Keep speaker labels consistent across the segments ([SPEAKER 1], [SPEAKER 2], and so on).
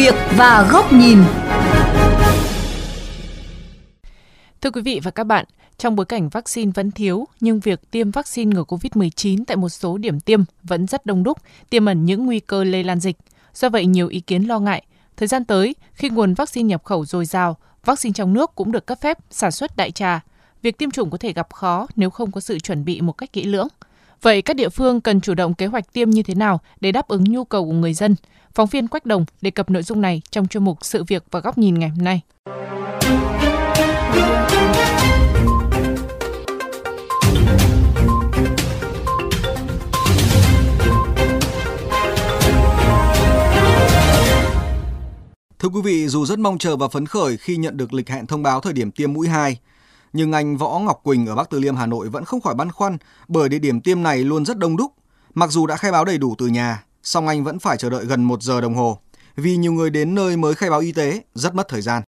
[SPEAKER 1] việc và góc nhìn.
[SPEAKER 2] Thưa quý vị và các bạn, trong bối cảnh vaccine vẫn thiếu, nhưng việc tiêm vaccine ngừa COVID-19 tại một số điểm tiêm vẫn rất đông đúc, tiềm ẩn những nguy cơ lây lan dịch. Do vậy, nhiều ý kiến lo ngại, thời gian tới, khi nguồn vaccine nhập khẩu dồi dào, vaccine trong nước cũng được cấp phép sản xuất đại trà. Việc tiêm chủng có thể gặp khó nếu không có sự chuẩn bị một cách kỹ lưỡng. Vậy các địa phương cần chủ động kế hoạch tiêm như thế nào để đáp ứng nhu cầu của người dân? Phóng viên Quách Đồng đề cập nội dung này trong chuyên mục Sự việc và góc nhìn ngày hôm nay.
[SPEAKER 3] Thưa quý vị, dù rất mong chờ và phấn khởi khi nhận được lịch hẹn thông báo thời điểm tiêm mũi 2, nhưng anh Võ Ngọc Quỳnh ở Bắc Từ Liêm Hà Nội vẫn không khỏi băn khoăn bởi địa điểm tiêm này luôn rất đông đúc. Mặc dù đã khai báo đầy đủ từ nhà, song anh vẫn phải chờ đợi gần 1 giờ đồng hồ vì nhiều người đến nơi mới khai báo y tế rất mất thời gian.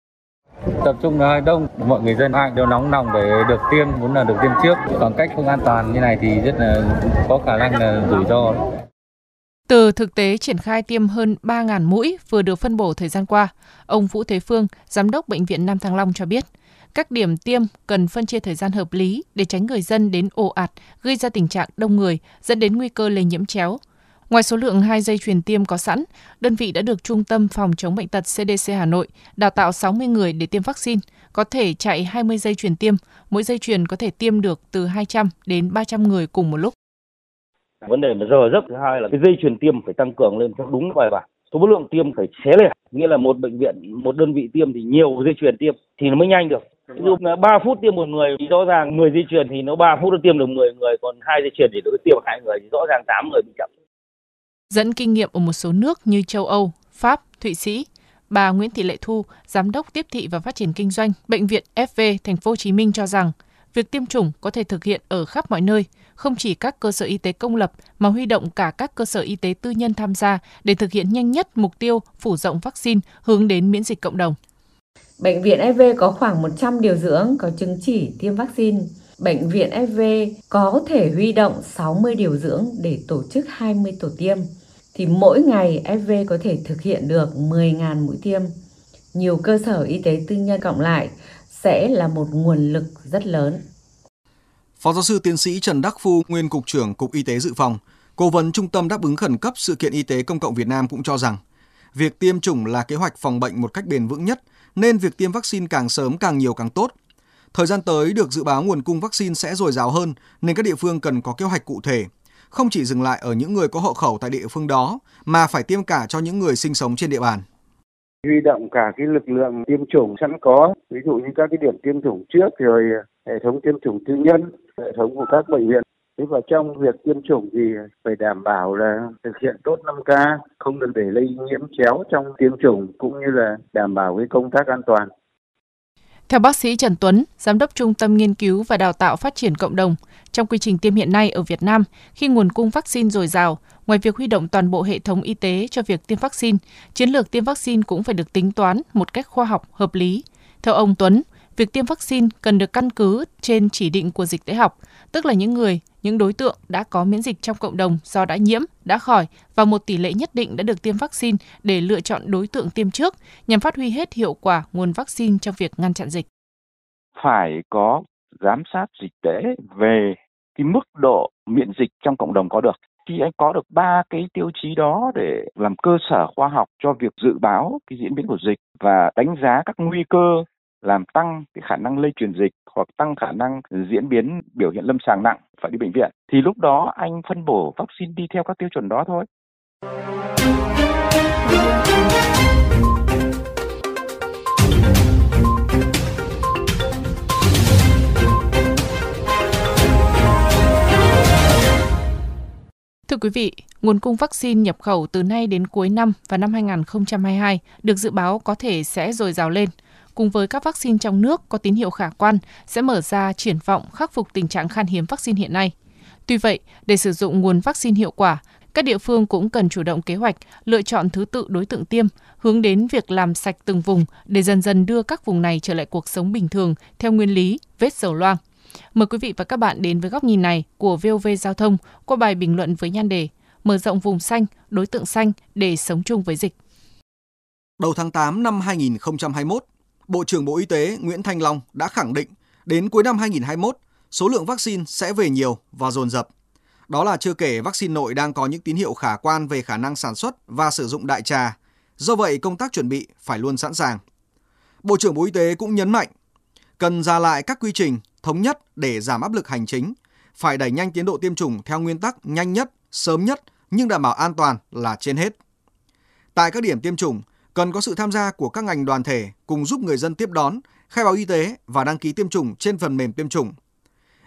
[SPEAKER 4] Tập trung là đông, mọi người dân ai đều nóng lòng để được tiêm, muốn là được tiêm trước. Khoảng cách không an toàn như này thì rất là có khả năng là rủi ro.
[SPEAKER 2] Từ thực tế triển khai tiêm hơn 3.000 mũi vừa được phân bổ thời gian qua, ông Vũ Thế Phương, Giám đốc Bệnh viện Nam Thăng Long cho biết, các điểm tiêm cần phân chia thời gian hợp lý để tránh người dân đến ồ ạt, gây ra tình trạng đông người, dẫn đến nguy cơ lây nhiễm chéo. Ngoài số lượng 2 dây truyền tiêm có sẵn, đơn vị đã được Trung tâm Phòng chống bệnh tật CDC Hà Nội đào tạo 60 người để tiêm vaccine, có thể chạy 20 dây truyền tiêm, mỗi dây truyền có thể tiêm được từ 200 đến 300 người cùng một lúc.
[SPEAKER 5] Vấn đề là giờ giấc thứ hai là cái dây truyền tiêm phải tăng cường lên theo đúng bài bản. Số lượng tiêm phải xé lẻ, nghĩa là một bệnh viện, một đơn vị tiêm thì nhiều dây chuyền tiêm thì nó mới nhanh được. Ví dụ là 3 phút tiêm một người thì rõ ràng người di chuyển thì nó 3 phút nó tiêm được 10 người, còn hai di chuyển thì nó tiêm hai người thì rõ ràng 8 người bị chậm.
[SPEAKER 2] Dẫn kinh nghiệm ở một số nước như châu Âu, Pháp, Thụy Sĩ, bà Nguyễn Thị Lệ Thu, giám đốc tiếp thị và phát triển kinh doanh bệnh viện FV thành phố Hồ Chí Minh cho rằng việc tiêm chủng có thể thực hiện ở khắp mọi nơi, không chỉ các cơ sở y tế công lập mà huy động cả các cơ sở y tế tư nhân tham gia để thực hiện nhanh nhất mục tiêu phủ rộng vaccine hướng đến miễn dịch cộng đồng.
[SPEAKER 6] Bệnh viện FV có khoảng 100 điều dưỡng có chứng chỉ tiêm vaccine. Bệnh viện FV có thể huy động 60 điều dưỡng để tổ chức 20 tổ tiêm. Thì mỗi ngày FV có thể thực hiện được 10.000 mũi tiêm. Nhiều cơ sở y tế tư nhân cộng lại sẽ là một nguồn lực rất lớn.
[SPEAKER 3] Phó giáo sư tiến sĩ Trần Đắc Phu, nguyên cục trưởng Cục Y tế Dự phòng, cố vấn Trung tâm đáp ứng khẩn cấp sự kiện y tế công cộng Việt Nam cũng cho rằng, việc tiêm chủng là kế hoạch phòng bệnh một cách bền vững nhất, nên việc tiêm vaccine càng sớm càng nhiều càng tốt. Thời gian tới được dự báo nguồn cung vaccine sẽ dồi dào hơn nên các địa phương cần có kế hoạch cụ thể, không chỉ dừng lại ở những người có hộ khẩu tại địa phương đó mà phải tiêm cả cho những người sinh sống trên địa bàn
[SPEAKER 7] huy động cả cái lực lượng tiêm chủng sẵn có ví dụ như các cái điểm tiêm chủng trước rồi hệ thống tiêm chủng tư nhân hệ thống của các bệnh viện thế và trong việc tiêm chủng thì phải đảm bảo là thực hiện tốt 5K không được để lây nhiễm chéo trong tiêm chủng cũng như là đảm bảo cái công tác an toàn
[SPEAKER 2] theo bác sĩ Trần Tuấn, Giám đốc Trung tâm Nghiên cứu và Đào tạo Phát triển Cộng đồng, trong quy trình tiêm hiện nay ở Việt Nam, khi nguồn cung vaccine dồi dào, ngoài việc huy động toàn bộ hệ thống y tế cho việc tiêm vaccine, chiến lược tiêm vaccine cũng phải được tính toán một cách khoa học, hợp lý. Theo ông Tuấn, việc tiêm vaccine cần được căn cứ trên chỉ định của dịch tễ học, tức là những người, những đối tượng đã có miễn dịch trong cộng đồng do đã nhiễm, đã khỏi và một tỷ lệ nhất định đã được tiêm vaccine để lựa chọn đối tượng tiêm trước nhằm phát huy hết hiệu quả nguồn vaccine trong việc ngăn chặn dịch.
[SPEAKER 8] Phải có giám sát dịch tễ về cái mức độ miễn dịch trong cộng đồng có được khi anh có được ba cái tiêu chí đó để làm cơ sở khoa học cho việc dự báo cái diễn biến của dịch và đánh giá các nguy cơ làm tăng cái khả năng lây truyền dịch hoặc tăng khả năng diễn biến biểu hiện lâm sàng nặng phải đi bệnh viện thì lúc đó anh phân bổ vaccine đi theo các tiêu chuẩn đó thôi.
[SPEAKER 2] Thưa quý vị, nguồn cung vaccine nhập khẩu từ nay đến cuối năm và năm 2022 được dự báo có thể sẽ dồi dào lên – cùng với các vaccine trong nước có tín hiệu khả quan sẽ mở ra triển vọng khắc phục tình trạng khan hiếm vaccine hiện nay. Tuy vậy, để sử dụng nguồn vaccine hiệu quả, các địa phương cũng cần chủ động kế hoạch, lựa chọn thứ tự đối tượng tiêm, hướng đến việc làm sạch từng vùng để dần dần đưa các vùng này trở lại cuộc sống bình thường theo nguyên lý vết dầu loang. Mời quý vị và các bạn đến với góc nhìn này của VOV Giao thông qua bài bình luận với nhan đề Mở rộng vùng xanh, đối tượng xanh để sống chung với dịch.
[SPEAKER 3] Đầu tháng 8 năm 2021, Bộ trưởng Bộ Y tế Nguyễn Thanh Long đã khẳng định đến cuối năm 2021, số lượng vaccine sẽ về nhiều và dồn dập. Đó là chưa kể vaccine nội đang có những tín hiệu khả quan về khả năng sản xuất và sử dụng đại trà. Do vậy, công tác chuẩn bị phải luôn sẵn sàng. Bộ trưởng Bộ Y tế cũng nhấn mạnh, cần ra lại các quy trình thống nhất để giảm áp lực hành chính, phải đẩy nhanh tiến độ tiêm chủng theo nguyên tắc nhanh nhất, sớm nhất nhưng đảm bảo an toàn là trên hết. Tại các điểm tiêm chủng, cần có sự tham gia của các ngành đoàn thể cùng giúp người dân tiếp đón, khai báo y tế và đăng ký tiêm chủng trên phần mềm tiêm chủng.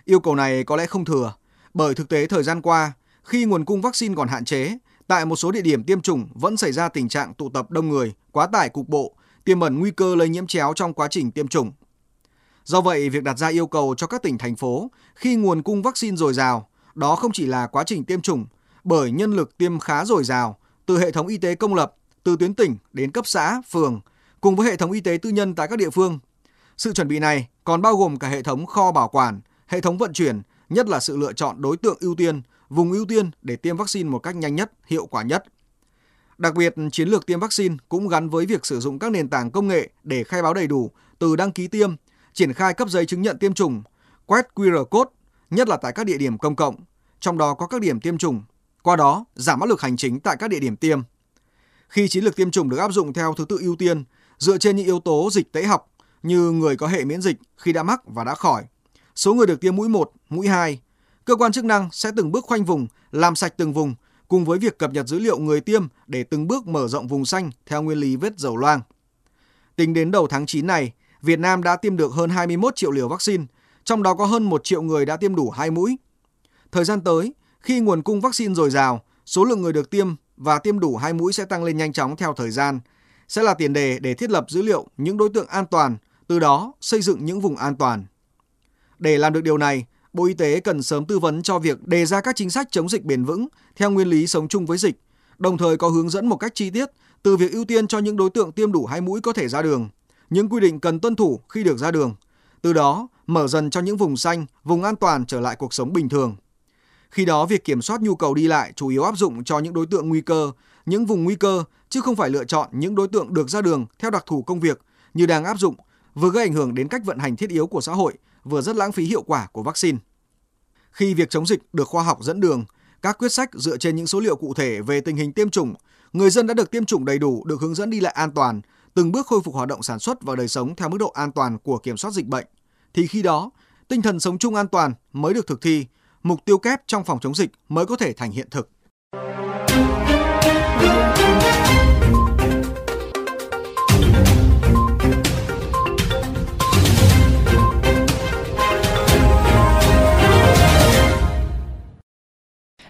[SPEAKER 3] Yêu cầu này có lẽ không thừa, bởi thực tế thời gian qua, khi nguồn cung vaccine còn hạn chế, tại một số địa điểm tiêm chủng vẫn xảy ra tình trạng tụ tập đông người, quá tải cục bộ, tiềm ẩn nguy cơ lây nhiễm chéo trong quá trình tiêm chủng. Do vậy, việc đặt ra yêu cầu cho các tỉnh thành phố khi nguồn cung vaccine dồi dào, đó không chỉ là quá trình tiêm chủng, bởi nhân lực tiêm khá dồi dào từ hệ thống y tế công lập, từ tuyến tỉnh đến cấp xã, phường, cùng với hệ thống y tế tư nhân tại các địa phương. Sự chuẩn bị này còn bao gồm cả hệ thống kho bảo quản, hệ thống vận chuyển, nhất là sự lựa chọn đối tượng ưu tiên, vùng ưu tiên để tiêm vaccine một cách nhanh nhất, hiệu quả nhất. Đặc biệt, chiến lược tiêm vaccine cũng gắn với việc sử dụng các nền tảng công nghệ để khai báo đầy đủ từ đăng ký tiêm, triển khai cấp giấy chứng nhận tiêm chủng, quét QR code, nhất là tại các địa điểm công cộng, trong đó có các điểm tiêm chủng, qua đó giảm áp lực hành chính tại các địa điểm tiêm. Khi chiến lược tiêm chủng được áp dụng theo thứ tự ưu tiên, dựa trên những yếu tố dịch tễ học như người có hệ miễn dịch khi đã mắc và đã khỏi, số người được tiêm mũi 1, mũi 2, cơ quan chức năng sẽ từng bước khoanh vùng, làm sạch từng vùng cùng với việc cập nhật dữ liệu người tiêm để từng bước mở rộng vùng xanh theo nguyên lý vết dầu loang. Tính đến đầu tháng 9 này, Việt Nam đã tiêm được hơn 21 triệu liều vaccine, trong đó có hơn 1 triệu người đã tiêm đủ 2 mũi. Thời gian tới, khi nguồn cung vaccine dồi dào, số lượng người được tiêm và tiêm đủ hai mũi sẽ tăng lên nhanh chóng theo thời gian, sẽ là tiền đề để thiết lập dữ liệu những đối tượng an toàn, từ đó xây dựng những vùng an toàn. Để làm được điều này, Bộ Y tế cần sớm tư vấn cho việc đề ra các chính sách chống dịch bền vững theo nguyên lý sống chung với dịch, đồng thời có hướng dẫn một cách chi tiết từ việc ưu tiên cho những đối tượng tiêm đủ hai mũi có thể ra đường, những quy định cần tuân thủ khi được ra đường. Từ đó, mở dần cho những vùng xanh, vùng an toàn trở lại cuộc sống bình thường. Khi đó, việc kiểm soát nhu cầu đi lại chủ yếu áp dụng cho những đối tượng nguy cơ, những vùng nguy cơ, chứ không phải lựa chọn những đối tượng được ra đường theo đặc thù công việc như đang áp dụng, vừa gây ảnh hưởng đến cách vận hành thiết yếu của xã hội, vừa rất lãng phí hiệu quả của vaccine. Khi việc chống dịch được khoa học dẫn đường, các quyết sách dựa trên những số liệu cụ thể về tình hình tiêm chủng, người dân đã được tiêm chủng đầy đủ, được hướng dẫn đi lại an toàn, từng bước khôi phục hoạt động sản xuất và đời sống theo mức độ an toàn của kiểm soát dịch bệnh, thì khi đó, tinh thần sống chung an toàn mới được thực thi, mục tiêu kép trong phòng chống dịch mới có thể thành hiện thực.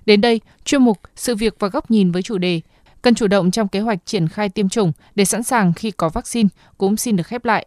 [SPEAKER 2] Đến đây, chuyên mục Sự việc và góc nhìn với chủ đề Cần chủ động trong kế hoạch triển khai tiêm chủng để sẵn sàng khi có vaccine cũng xin được khép lại.